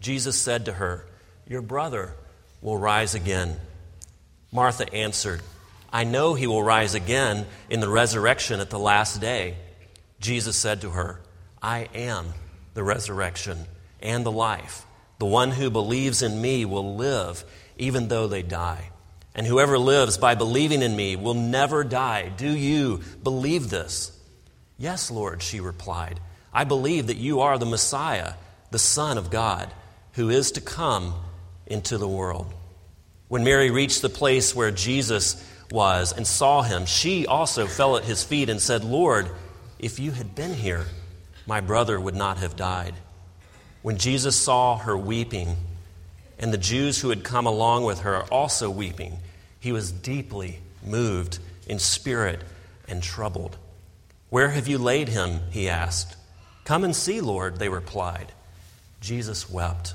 Jesus said to her, Your brother will rise again. Martha answered, I know he will rise again in the resurrection at the last day. Jesus said to her, I am the resurrection and the life. The one who believes in me will live even though they die. And whoever lives by believing in me will never die. Do you believe this? Yes, Lord, she replied. I believe that you are the Messiah, the Son of God, who is to come into the world. When Mary reached the place where Jesus was and saw him, she also fell at his feet and said, Lord, if you had been here, my brother would not have died. When Jesus saw her weeping, and the Jews who had come along with her also weeping, he was deeply moved in spirit and troubled. Where have you laid him? he asked. Come and see, Lord, they replied. Jesus wept.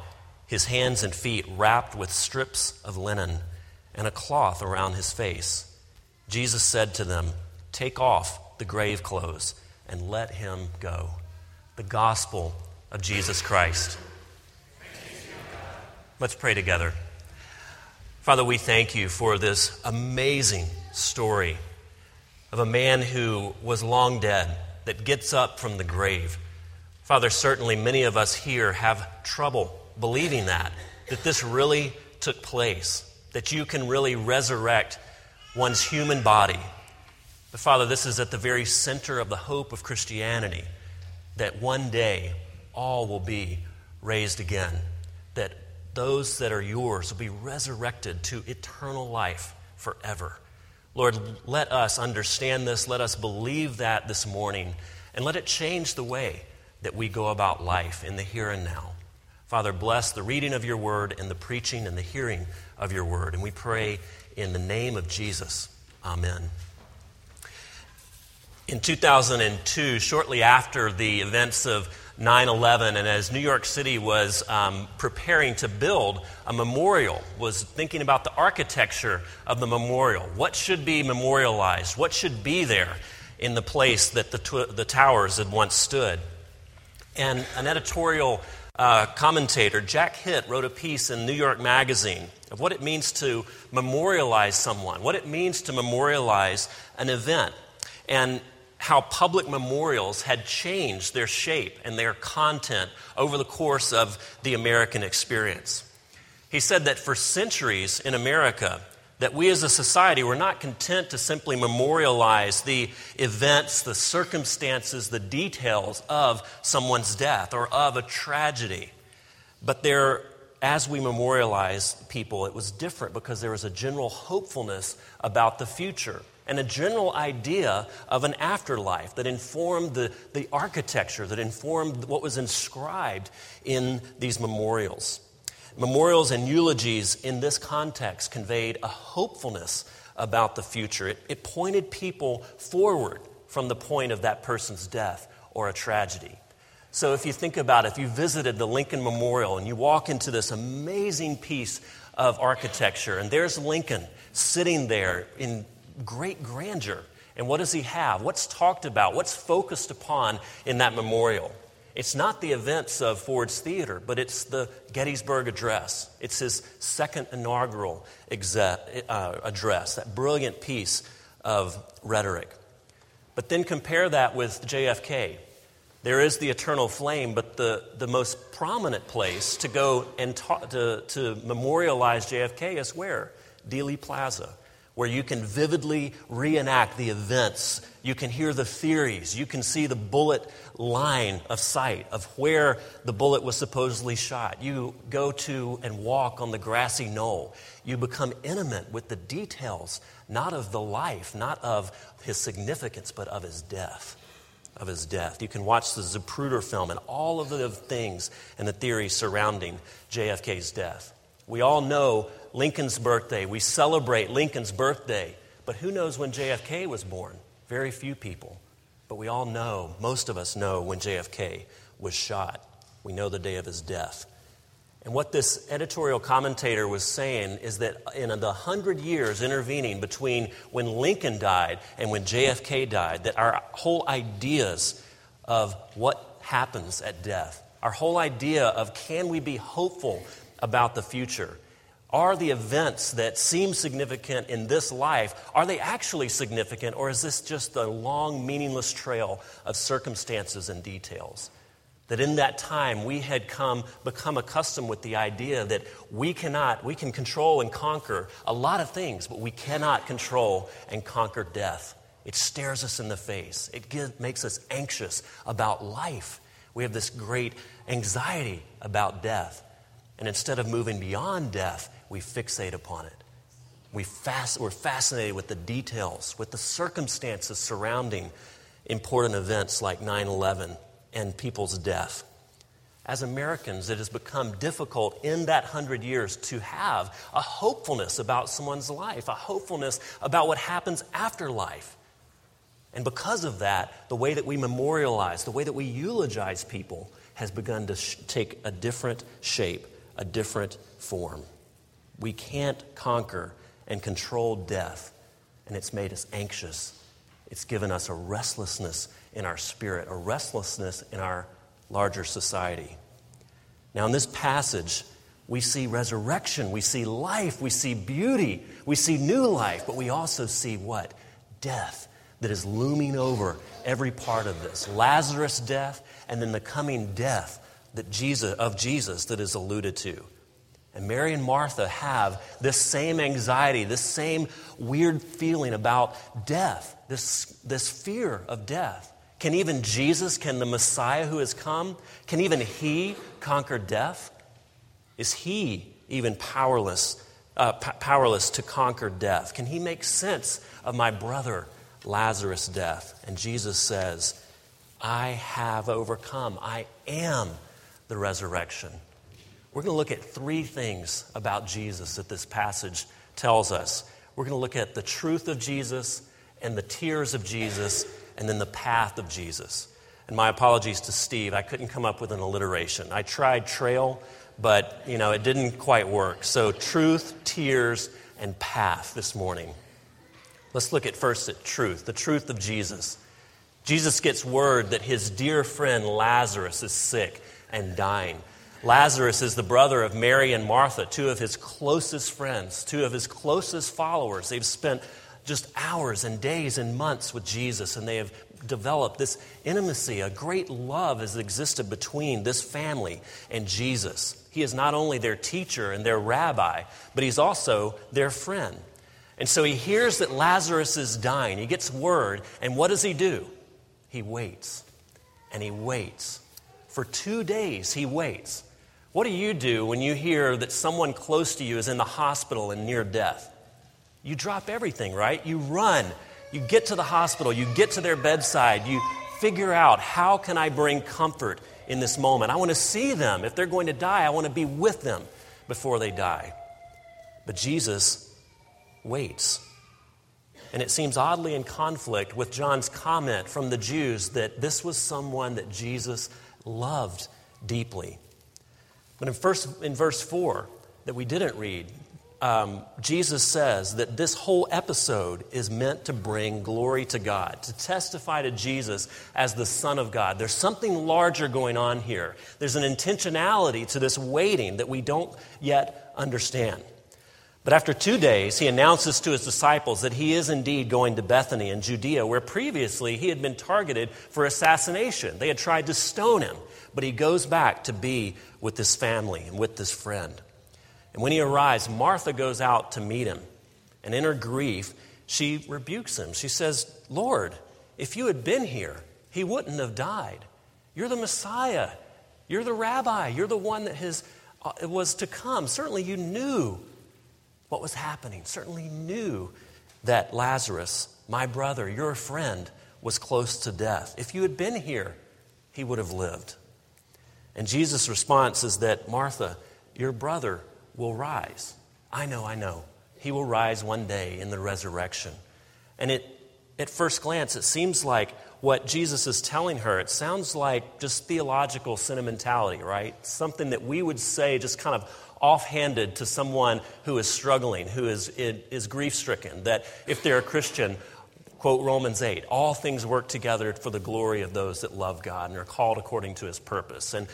his hands and feet wrapped with strips of linen and a cloth around his face. Jesus said to them, Take off the grave clothes and let him go. The gospel of Jesus Christ. Let's pray together. Father, we thank you for this amazing story of a man who was long dead that gets up from the grave. Father, certainly many of us here have trouble believing that, that this really took place that you can really resurrect one's human body. But Father, this is at the very center of the hope of Christianity that one day all will be raised again, that those that are yours will be resurrected to eternal life forever. Lord, let us understand this. Let us believe that this morning, and let it change the way that we go about life in the here and now. Father, bless the reading of your word and the preaching and the hearing of your word. And we pray in the name of Jesus. Amen. In 2002, shortly after the events of 9 11, and as New York City was um, preparing to build a memorial, was thinking about the architecture of the memorial. What should be memorialized? What should be there in the place that the, tw- the towers had once stood? And an editorial uh, commentator, Jack Hitt, wrote a piece in New York Magazine of what it means to memorialize someone, what it means to memorialize an event, and how public memorials had changed their shape and their content over the course of the American experience. He said that for centuries in America, that we as a society were not content to simply memorialize the events, the circumstances, the details of someone's death or of a tragedy. But there, as we memorialize people, it was different because there was a general hopefulness about the future and a general idea of an afterlife that informed the, the architecture, that informed what was inscribed in these memorials. Memorials and eulogies in this context conveyed a hopefulness about the future. It, it, pointed people forward from the point of that person's death or a tragedy. So if you think about it, if you visited the Lincoln Memorial and you walk into this amazing piece of architecture, and there's Lincoln sitting there in great grandeur. And what does he have? What's talked about? What's focused upon in that memorial? It's not the events of Ford's Theater, but it's the Gettysburg Address. It's his second inaugural uh, address, that brilliant piece of rhetoric. But then compare that with JFK. There is the eternal flame, but the, the most prominent place to go and ta- to, to memorialize JFK is where? Dealey Plaza, where you can vividly reenact the events. You can hear the theories. You can see the bullet line of sight of where the bullet was supposedly shot. You go to and walk on the grassy knoll. You become intimate with the details, not of the life, not of his significance, but of his death of his death. You can watch the Zapruder film and all of the things and the theories surrounding JFK's death. We all know Lincoln's birthday. We celebrate Lincoln's birthday. But who knows when JFK was born? Very few people. But we all know, most of us know, when JFK was shot. We know the day of his death. And what this editorial commentator was saying is that in the hundred years intervening between when Lincoln died and when JFK died, that our whole ideas of what happens at death, our whole idea of can we be hopeful about the future, are the events that seem significant in this life, are they actually significant, or is this just a long, meaningless trail of circumstances and details? That in that time we had come, become accustomed with the idea that we cannot, we can control and conquer a lot of things, but we cannot control and conquer death. It stares us in the face. It gives, makes us anxious about life. We have this great anxiety about death. And instead of moving beyond death, we fixate upon it. We fast, we're fascinated with the details, with the circumstances surrounding important events like 9 11 and people's death. As Americans, it has become difficult in that hundred years to have a hopefulness about someone's life, a hopefulness about what happens after life. And because of that, the way that we memorialize, the way that we eulogize people has begun to sh- take a different shape, a different form. We can't conquer and control death, and it's made us anxious. It's given us a restlessness in our spirit, a restlessness in our larger society. Now, in this passage, we see resurrection, we see life, we see beauty, we see new life, but we also see what? Death that is looming over every part of this. Lazarus' death, and then the coming death that Jesus, of Jesus that is alluded to. And Mary and Martha have this same anxiety, this same weird feeling about death, this, this fear of death. Can even Jesus, can the Messiah who has come, can even he conquer death? Is he even powerless, uh, p- powerless to conquer death? Can he make sense of my brother Lazarus' death? And Jesus says, I have overcome. I am the resurrection. We're going to look at three things about Jesus that this passage tells us. We're going to look at the truth of Jesus and the tears of Jesus and then the path of Jesus. And my apologies to Steve, I couldn't come up with an alliteration. I tried trail, but you know, it didn't quite work. So truth, tears, and path this morning. Let's look at first at truth, the truth of Jesus. Jesus gets word that his dear friend Lazarus is sick and dying. Lazarus is the brother of Mary and Martha, two of his closest friends, two of his closest followers. They've spent just hours and days and months with Jesus, and they have developed this intimacy. A great love has existed between this family and Jesus. He is not only their teacher and their rabbi, but he's also their friend. And so he hears that Lazarus is dying. He gets word, and what does he do? He waits. And he waits. For two days, he waits. What do you do when you hear that someone close to you is in the hospital and near death? You drop everything, right? You run. You get to the hospital. You get to their bedside. You figure out how can I bring comfort in this moment? I want to see them. If they're going to die, I want to be with them before they die. But Jesus waits. And it seems oddly in conflict with John's comment from the Jews that this was someone that Jesus loved deeply. But in, first, in verse 4 that we didn't read, um, Jesus says that this whole episode is meant to bring glory to God, to testify to Jesus as the Son of God. There's something larger going on here. There's an intentionality to this waiting that we don't yet understand. But after two days, he announces to his disciples that he is indeed going to Bethany in Judea, where previously he had been targeted for assassination. They had tried to stone him, but he goes back to be with his family and with his friend. And when he arrives, Martha goes out to meet him. And in her grief, she rebukes him. She says, Lord, if you had been here, he wouldn't have died. You're the Messiah. You're the rabbi. You're the one that has, uh, was to come. Certainly you knew what was happening. Certainly knew that Lazarus, my brother, your friend, was close to death. If you had been here, he would have lived. And Jesus' response is that, Martha, your brother will rise. I know, I know. He will rise one day in the resurrection. And it, at first glance, it seems like what Jesus is telling her, it sounds like just theological sentimentality, right? Something that we would say just kind of offhanded to someone who is struggling, who is, is grief stricken, that if they're a Christian, quote Romans 8, all things work together for the glory of those that love God and are called according to his purpose. And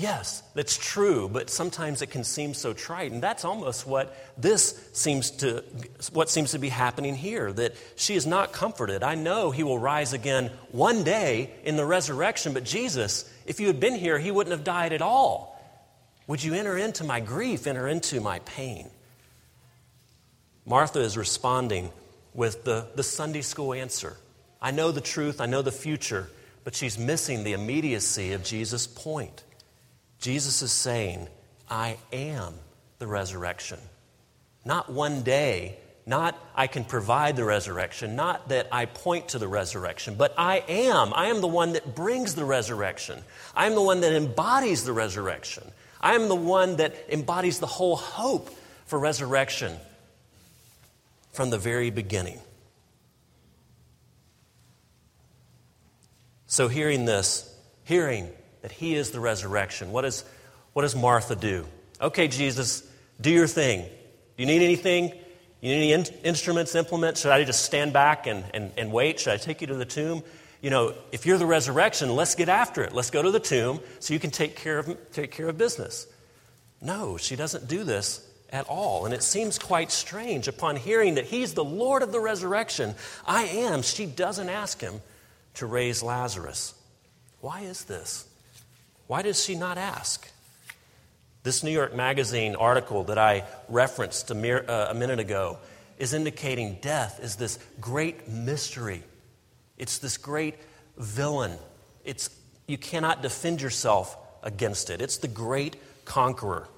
Yes, that's true, but sometimes it can seem so trite. And that's almost what this seems to what seems to be happening here that she is not comforted. I know he will rise again one day in the resurrection, but Jesus, if you had been here, he wouldn't have died at all. Would you enter into my grief, enter into my pain? Martha is responding with the, the Sunday school answer. I know the truth, I know the future, but she's missing the immediacy of Jesus' point. Jesus is saying, I am the resurrection. Not one day, not I can provide the resurrection, not that I point to the resurrection, but I am. I am the one that brings the resurrection. I am the one that embodies the resurrection. I am the one that embodies the whole hope for resurrection from the very beginning. So, hearing this, hearing that He is the resurrection. What, is, what does Martha do? Okay, Jesus, do your thing. Do you need anything? You need any in- instruments, implements? Should I just stand back and, and, and wait? Should I take you to the tomb? You know, if you're the resurrection, let's get after it. Let's go to the tomb so you can take care of, take care of business. No, she doesn't do this at all. And it seems quite strange upon hearing that he's the Lord of the resurrection. I am. She doesn't ask him to raise Lazarus. Why is this? Why does she not ask? This New York Magazine article that I referenced a, mere, uh, a minute ago is indicating death is this great mystery. It's this great villain. It's, you cannot defend yourself against it. It's the great conqueror.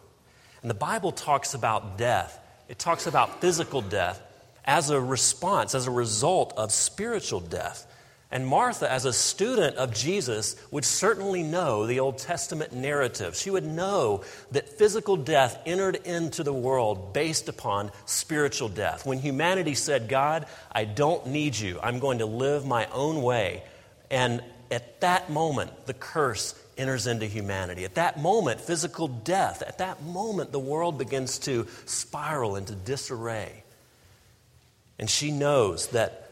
And the Bible talks about death, it talks about physical death as a response, as a result of spiritual death. And Martha, as a student of Jesus, would certainly know the Old Testament narrative. She would know that physical death entered into the world based upon spiritual death. When humanity said, God, I don't need you, I'm going to live my own way. And at that moment, the curse enters into humanity. At that moment, physical death, at that moment, the world begins to spiral into disarray. And she knows that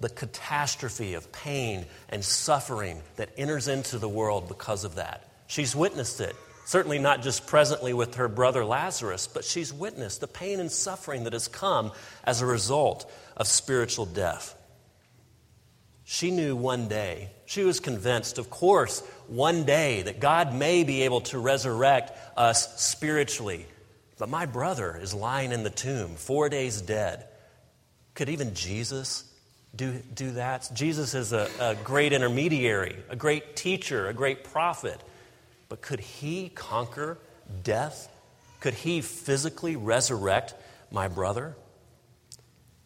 the catastrophe of pain and suffering that enters into the world because of that. She's witnessed it. Certainly not just presently with her brother Lazarus, but she's witnessed the pain and suffering that has come as a result of spiritual death. She knew one day, she was convinced, of course, one day that God may be able to resurrect us spiritually. But my brother is lying in the tomb, four days dead. Could even Jesus do, do that. Jesus is a, a great intermediary, a great teacher, a great prophet. But could he conquer death? Could he physically resurrect my brother?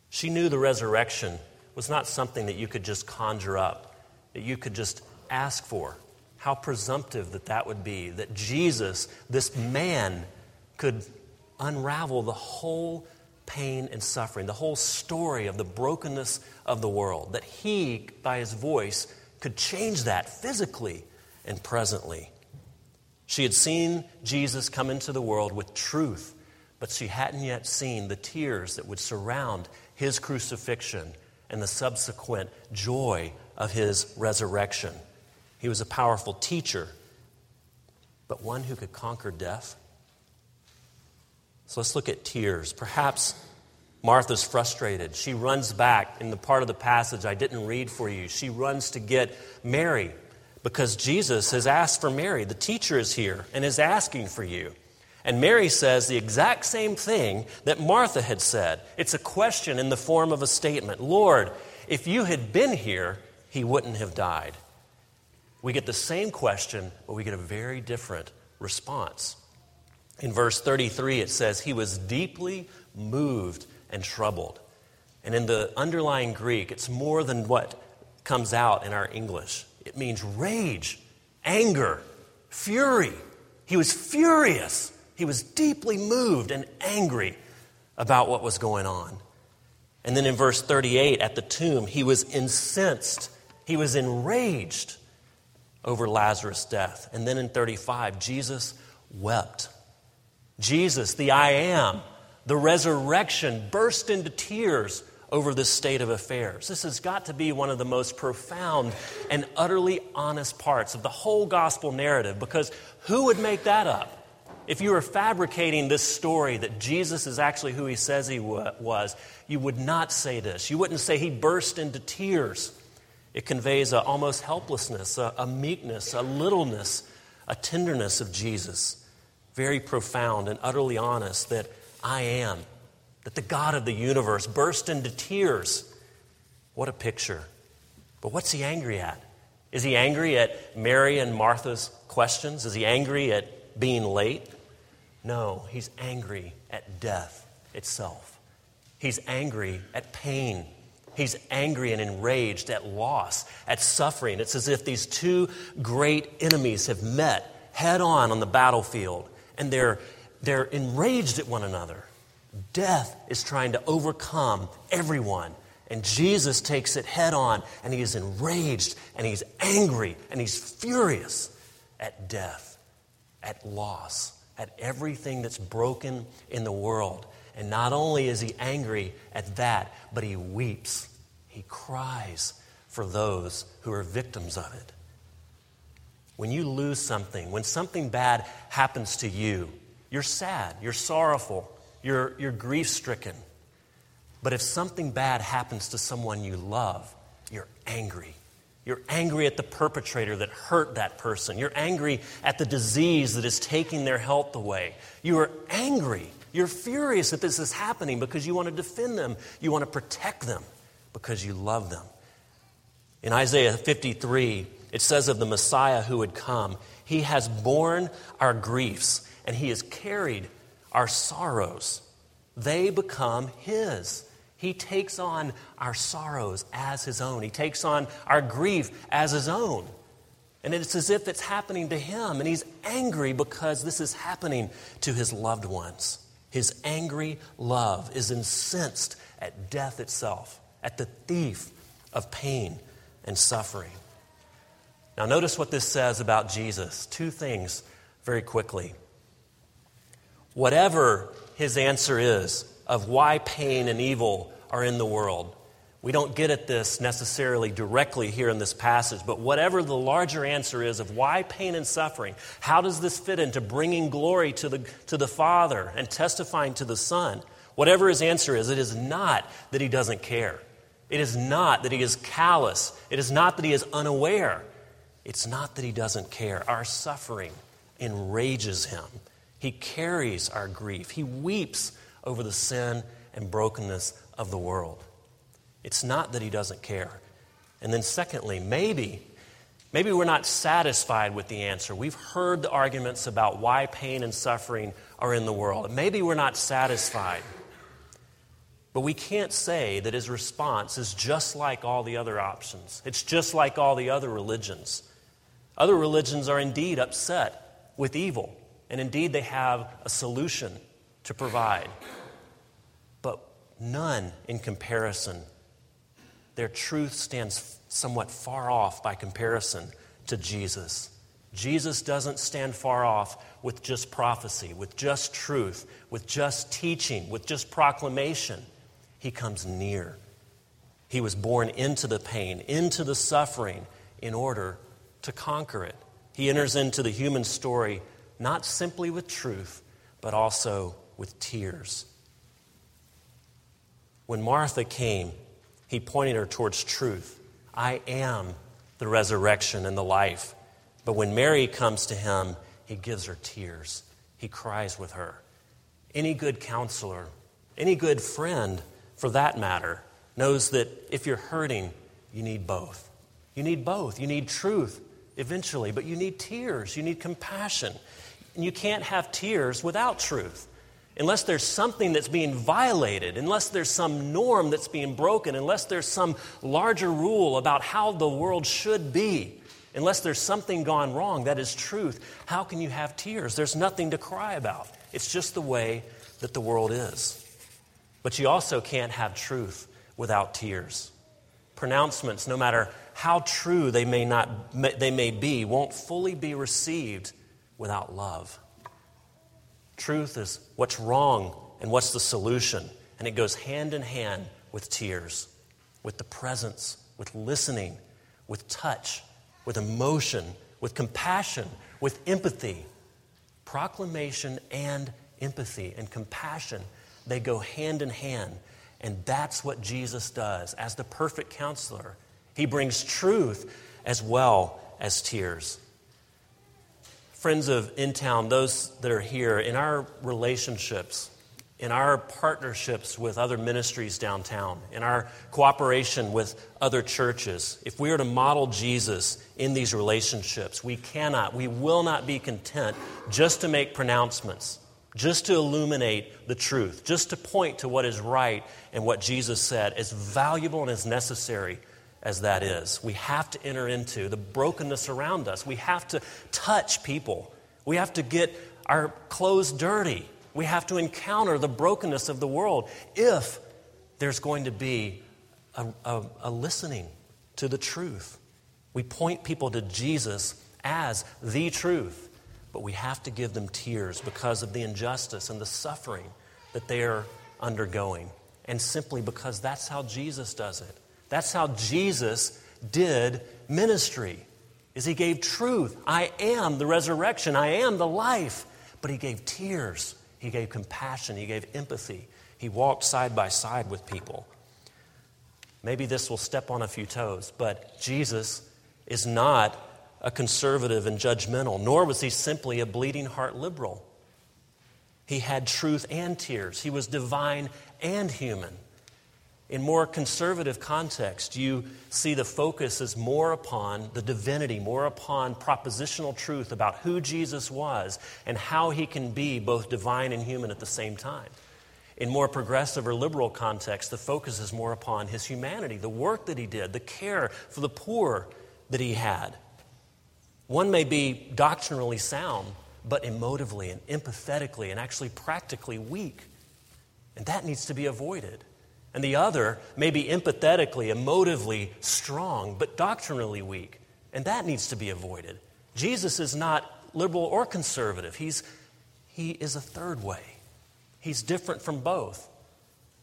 She knew the resurrection was not something that you could just conjure up, that you could just ask for. How presumptive that that would be, that Jesus, this man, could unravel the whole pain and suffering, the whole story of the brokenness of the world, that he, by his voice, could change that physically and presently. She had seen Jesus come into the world with truth, but she hadn't yet seen the tears that would surround his crucifixion and the subsequent joy of his resurrection. He was a powerful teacher, but one who could conquer death. So let's look at tears. Perhaps Martha's frustrated. She runs back in the part of the passage I didn't read for you. She runs to get Mary because Jesus has asked for Mary. The teacher is here and is asking for you. And Mary says the exact same thing that Martha had said. It's a question in the form of a statement Lord, if you had been here, he wouldn't have died. We get the same question, but we get a very different response. In verse 33, it says, He was deeply moved and troubled. And in the underlying Greek, it's more than what comes out in our English. It means rage, anger, fury. He was furious. He was deeply moved and angry about what was going on. And then in verse 38, at the tomb, he was incensed. He was enraged over Lazarus' death. And then in 35, Jesus wept. Jesus, the I am, the resurrection, burst into tears over this state of affairs. This has got to be one of the most profound and utterly honest parts of the whole gospel narrative because who would make that up? If you were fabricating this story that Jesus is actually who he says he was, you would not say this. You wouldn't say he burst into tears. It conveys a almost helplessness, a, a meekness, a littleness, a tenderness of Jesus. Very profound and utterly honest that I am, that the God of the universe burst into tears. What a picture. But what's he angry at? Is he angry at Mary and Martha's questions? Is he angry at being late? No, he's angry at death itself. He's angry at pain. He's angry and enraged at loss, at suffering. It's as if these two great enemies have met head on on the battlefield and they're, they're enraged at one another. Death is trying to overcome everyone. And Jesus takes it head on and he is enraged and he's angry and he's furious at death, at loss, at everything that's broken in the world. And not only is he angry at that, but he weeps. He cries for those who are victims of it. When you lose something, when something bad happens to you, you're sad, you're sorrowful, you're, you're grief stricken. But if something bad happens to someone you love, you're angry. You're angry at the perpetrator that hurt that person. You're angry at the disease that is taking their health away. You are angry. You're furious that this is happening because you want to defend them. You want to protect them because you love them. In Isaiah 53, it says of the Messiah who would come, He has borne our griefs and He has carried our sorrows. They become His. He takes on our sorrows as His own, He takes on our grief as His own. And it's as if it's happening to Him, and He's angry because this is happening to His loved ones. His angry love is incensed at death itself, at the thief of pain and suffering. Now, notice what this says about Jesus. Two things very quickly. Whatever his answer is of why pain and evil are in the world, we don't get at this necessarily directly here in this passage, but whatever the larger answer is of why pain and suffering, how does this fit into bringing glory to the, to the Father and testifying to the Son? Whatever his answer is, it is not that he doesn't care. It is not that he is callous. It is not that he is unaware. It's not that he doesn't care. Our suffering enrages him. He carries our grief. He weeps over the sin and brokenness of the world. It's not that he doesn't care. And then, secondly, maybe, maybe we're not satisfied with the answer. We've heard the arguments about why pain and suffering are in the world. Maybe we're not satisfied. But we can't say that his response is just like all the other options. It's just like all the other religions. Other religions are indeed upset with evil, and indeed they have a solution to provide. But none in comparison. Their truth stands somewhat far off by comparison to Jesus. Jesus doesn't stand far off with just prophecy, with just truth, with just teaching, with just proclamation. He comes near. He was born into the pain, into the suffering, in order to conquer it. He enters into the human story not simply with truth, but also with tears. When Martha came, he pointed her towards truth. I am the resurrection and the life. But when Mary comes to him, he gives her tears. He cries with her. Any good counselor, any good friend, for that matter, knows that if you're hurting, you need both. You need both. You need truth eventually, but you need tears. You need compassion. And you can't have tears without truth. Unless there's something that's being violated, unless there's some norm that's being broken, unless there's some larger rule about how the world should be, unless there's something gone wrong that is truth, how can you have tears? There's nothing to cry about. It's just the way that the world is. But you also can't have truth without tears. Pronouncements, no matter how true they may, not, they may be, won't fully be received without love. Truth is what's wrong and what's the solution. And it goes hand in hand with tears, with the presence, with listening, with touch, with emotion, with compassion, with empathy. Proclamation and empathy and compassion, they go hand in hand. And that's what Jesus does as the perfect counselor. He brings truth as well as tears. Friends of In Town, those that are here, in our relationships, in our partnerships with other ministries downtown, in our cooperation with other churches, if we are to model Jesus in these relationships, we cannot, we will not be content just to make pronouncements, just to illuminate the truth, just to point to what is right and what Jesus said, as valuable and as necessary as that is. We have to enter into the brokenness around us. We have to touch people. We have to get our clothes dirty. We have to encounter the brokenness of the world if there's going to be a, a, a listening to the truth. We point people to Jesus as the truth, but we have to give them tears because of the injustice and the suffering that they are undergoing, and simply because that's how Jesus does it. That's how Jesus did ministry. Is he gave truth. I am the resurrection. I am the life. But he gave tears. He gave compassion. He gave empathy. He walked side by side with people. Maybe this will step on a few toes, but Jesus is not a conservative and judgmental, nor was he simply a bleeding heart liberal. He had truth and tears. He was divine and human. In more conservative context, you see the focus is more upon the divinity, more upon propositional truth about who Jesus was and how he can be both divine and human at the same time. In more progressive or liberal context, the focus is more upon his humanity, the work that he did, the care for the poor that he had. One may be doctrinally sound, but emotively and empathetically and actually practically weak. And that needs to be avoided. And the other may be empathetically, emotively strong, but doctrinally weak. And that needs to be avoided. Jesus is not liberal or conservative, He's, He is a third way. He's different from both.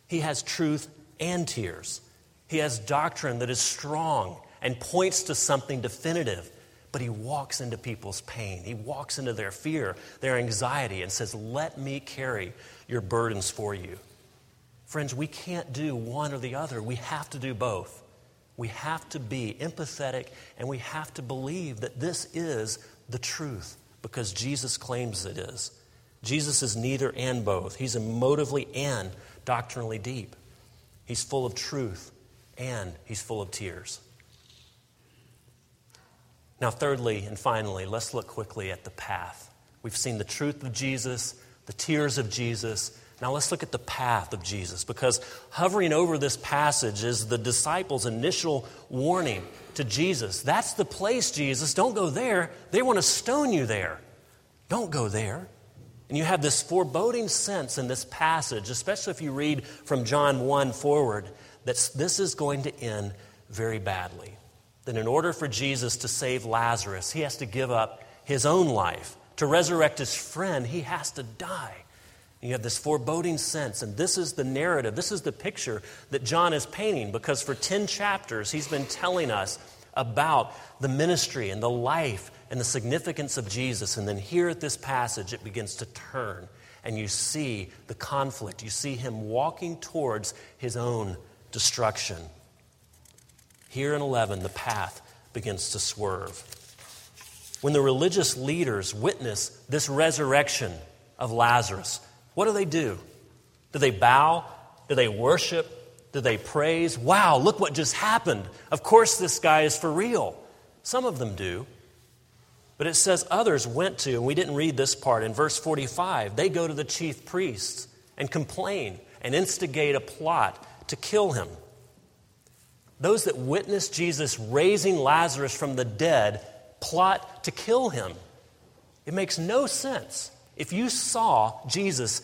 He has truth and tears. He has doctrine that is strong and points to something definitive, but he walks into people's pain. He walks into their fear, their anxiety, and says, Let me carry your burdens for you. Friends, we can't do one or the other. We have to do both. We have to be empathetic and we have to believe that this is the truth because Jesus claims it is. Jesus is neither and both. He's emotively and doctrinally deep. He's full of truth and he's full of tears. Now, thirdly and finally, let's look quickly at the path. We've seen the truth of Jesus, the tears of Jesus, now let's look at the path of Jesus because hovering over this passage is the disciples' initial warning to Jesus. That's the place, Jesus. Don't go there. They want to stone you there. Don't go there. And you have this foreboding sense in this passage, especially if you read from John 1 forward, that this is going to end very badly. That in order for Jesus to save Lazarus, he has to give up his own life. To resurrect his friend, he has to die. You have this foreboding sense, and this is the narrative, this is the picture that John is painting because for 10 chapters he's been telling us about the ministry and the life and the significance of Jesus. And then here at this passage, it begins to turn, and you see the conflict. You see him walking towards his own destruction. Here in 11, the path begins to swerve. When the religious leaders witness this resurrection of Lazarus, what do they do? Do they bow? Do they worship? Do they praise? Wow, look what just happened. Of course, this guy is for real. Some of them do. But it says others went to, and we didn't read this part in verse 45, they go to the chief priests and complain and instigate a plot to kill him. Those that witnessed Jesus raising Lazarus from the dead plot to kill him. It makes no sense. If you saw Jesus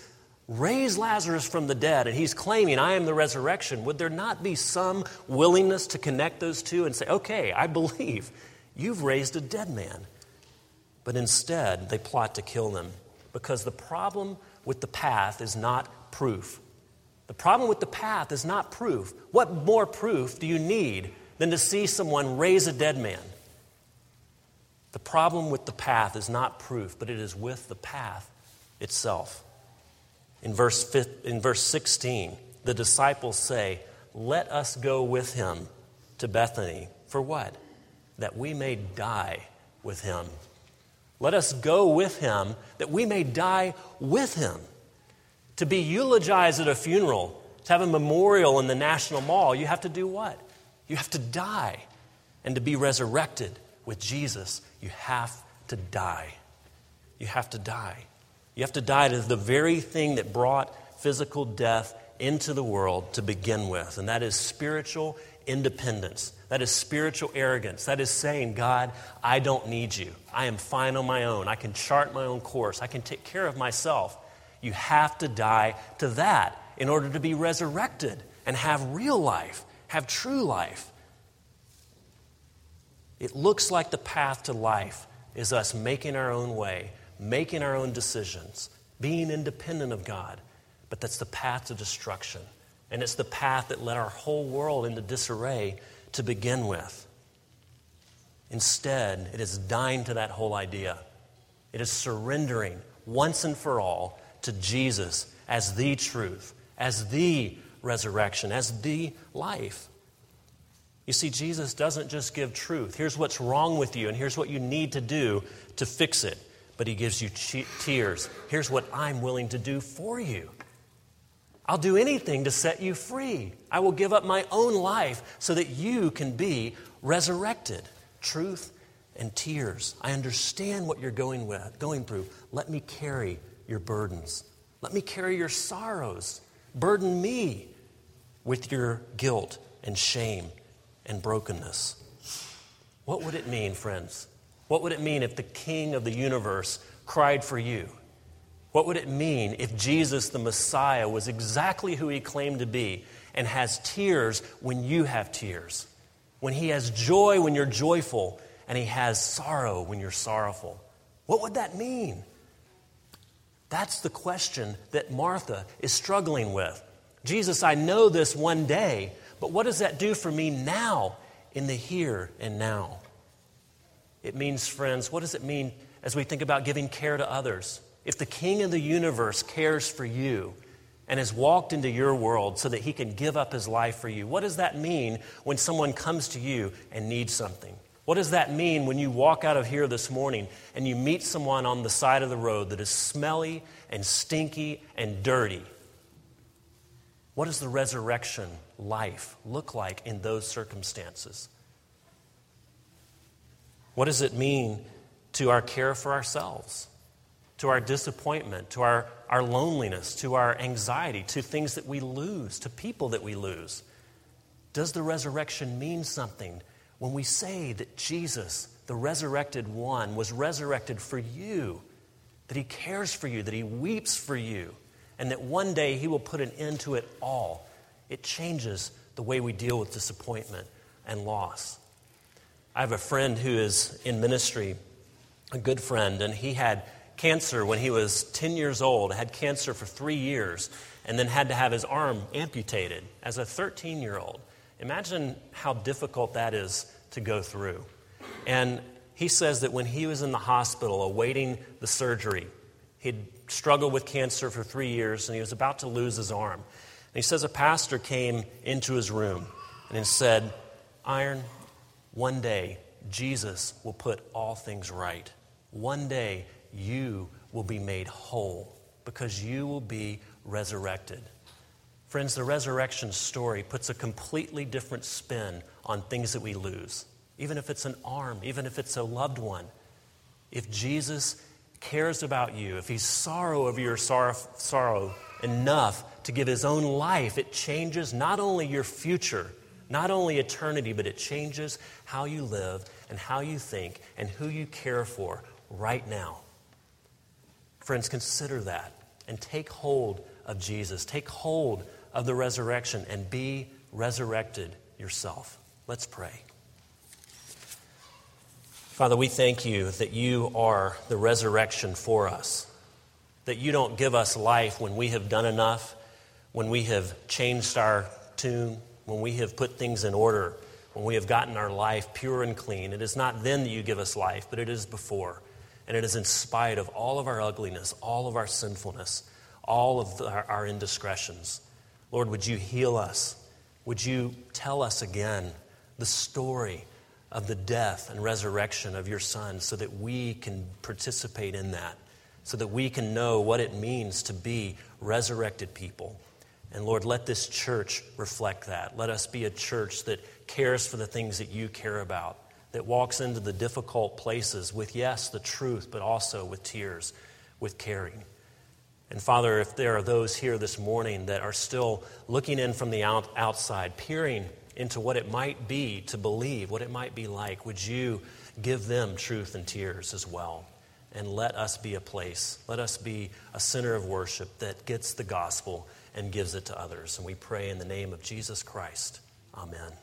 raise Lazarus from the dead and he's claiming, I am the resurrection, would there not be some willingness to connect those two and say, okay, I believe you've raised a dead man? But instead, they plot to kill them because the problem with the path is not proof. The problem with the path is not proof. What more proof do you need than to see someone raise a dead man? The problem with the path is not proof, but it is with the path itself. In verse, in verse 16, the disciples say, Let us go with him to Bethany. For what? That we may die with him. Let us go with him that we may die with him. To be eulogized at a funeral, to have a memorial in the National Mall, you have to do what? You have to die. And to be resurrected with Jesus, you have to die. You have to die. You have to die to the very thing that brought physical death into the world to begin with, and that is spiritual independence. That is spiritual arrogance. That is saying, God, I don't need you. I am fine on my own. I can chart my own course. I can take care of myself. You have to die to that in order to be resurrected and have real life, have true life. It looks like the path to life is us making our own way, making our own decisions, being independent of God. But that's the path to destruction. And it's the path that led our whole world into disarray to begin with. Instead, it is dying to that whole idea. It is surrendering once and for all to Jesus as the truth, as the resurrection, as the life. You see, Jesus doesn't just give truth. Here's what's wrong with you, and here's what you need to do to fix it. But He gives you tears. Here's what I'm willing to do for you. I'll do anything to set you free. I will give up my own life so that you can be resurrected. Truth and tears. I understand what you're going with, going through. Let me carry your burdens. Let me carry your sorrows. Burden me with your guilt and shame and brokenness. What would it mean, friends? What would it mean if the King of the universe cried for you? What would it mean if Jesus, the Messiah, was exactly who he claimed to be and has tears when you have tears? When he has joy when you're joyful and he has sorrow when you're sorrowful? What would that mean? That's the question that Martha is struggling with. Jesus, I know this one day, but what does that do for me now in the here and now? It means, friends, what does it mean as we think about giving care to others? If the King of the universe cares for you and has walked into your world so that he can give up his life for you, what does that mean when someone comes to you and needs something? What does that mean when you walk out of here this morning and you meet someone on the side of the road that is smelly and stinky and dirty? What does the resurrection life look like in those circumstances? What does it mean to our care for ourselves, to our disappointment, to our, our loneliness, to our anxiety, to things that we lose, to people that we lose? Does the resurrection mean something when we say that Jesus, the resurrected one, was resurrected for you, that he cares for you, that he weeps for you, and that one day he will put an end to it all, it changes the way we deal with disappointment and loss. I have a friend who is in ministry a good friend, and he had cancer when he was 10 years old, had cancer for three years, and then had to have his arm amputated as a 13 year old. Imagine how difficult that is to go through. And he says that when he was in the hospital awaiting the surgery, he'd struggled with cancer for three years and he was about to lose his arm. And he says a pastor came into his room and said, Iron, one day Jesus will put all things right. One day you will be made whole because you will be resurrected. Friends, the resurrection story puts a completely different spin on things that we lose, even if it's an arm, even if it's a loved one. If Jesus cares about you, if he's sorrow over your sorrow, sorrow enough to give his own life, it changes not only your future, not only eternity, but it changes how you live and how you think and who you care for right now. Friends, consider that and take hold of Jesus. Take hold of the resurrection and be resurrected yourself. Let's pray. Father, we thank you that you are the resurrection for us, that you don't give us life when we have done enough, when we have changed our tune, when we have put things in order, when we have gotten our life pure and clean. It is not then that you give us life, but it is before. And it is in spite of all of our ugliness, all of our sinfulness, all of our, our indiscretions. Lord, would you heal us? Would you tell us again the story of the death and resurrection of your Son so that we can participate in that, so that we can know what it means to be resurrected people? And Lord, let this church reflect that. Let us be a church that cares for the things that you care about that walks into the difficult places with, yes, the truth, but also with tears, with caring. And Father, if there are those here this morning that are still looking in from the out, outside, peering into what it might be to believe, what it might be like, would you give them truth and tears as well? And let us be a place, let us be a center of worship that gets the gospel and gives it to others. And we pray in the name of Jesus Christ. Amen.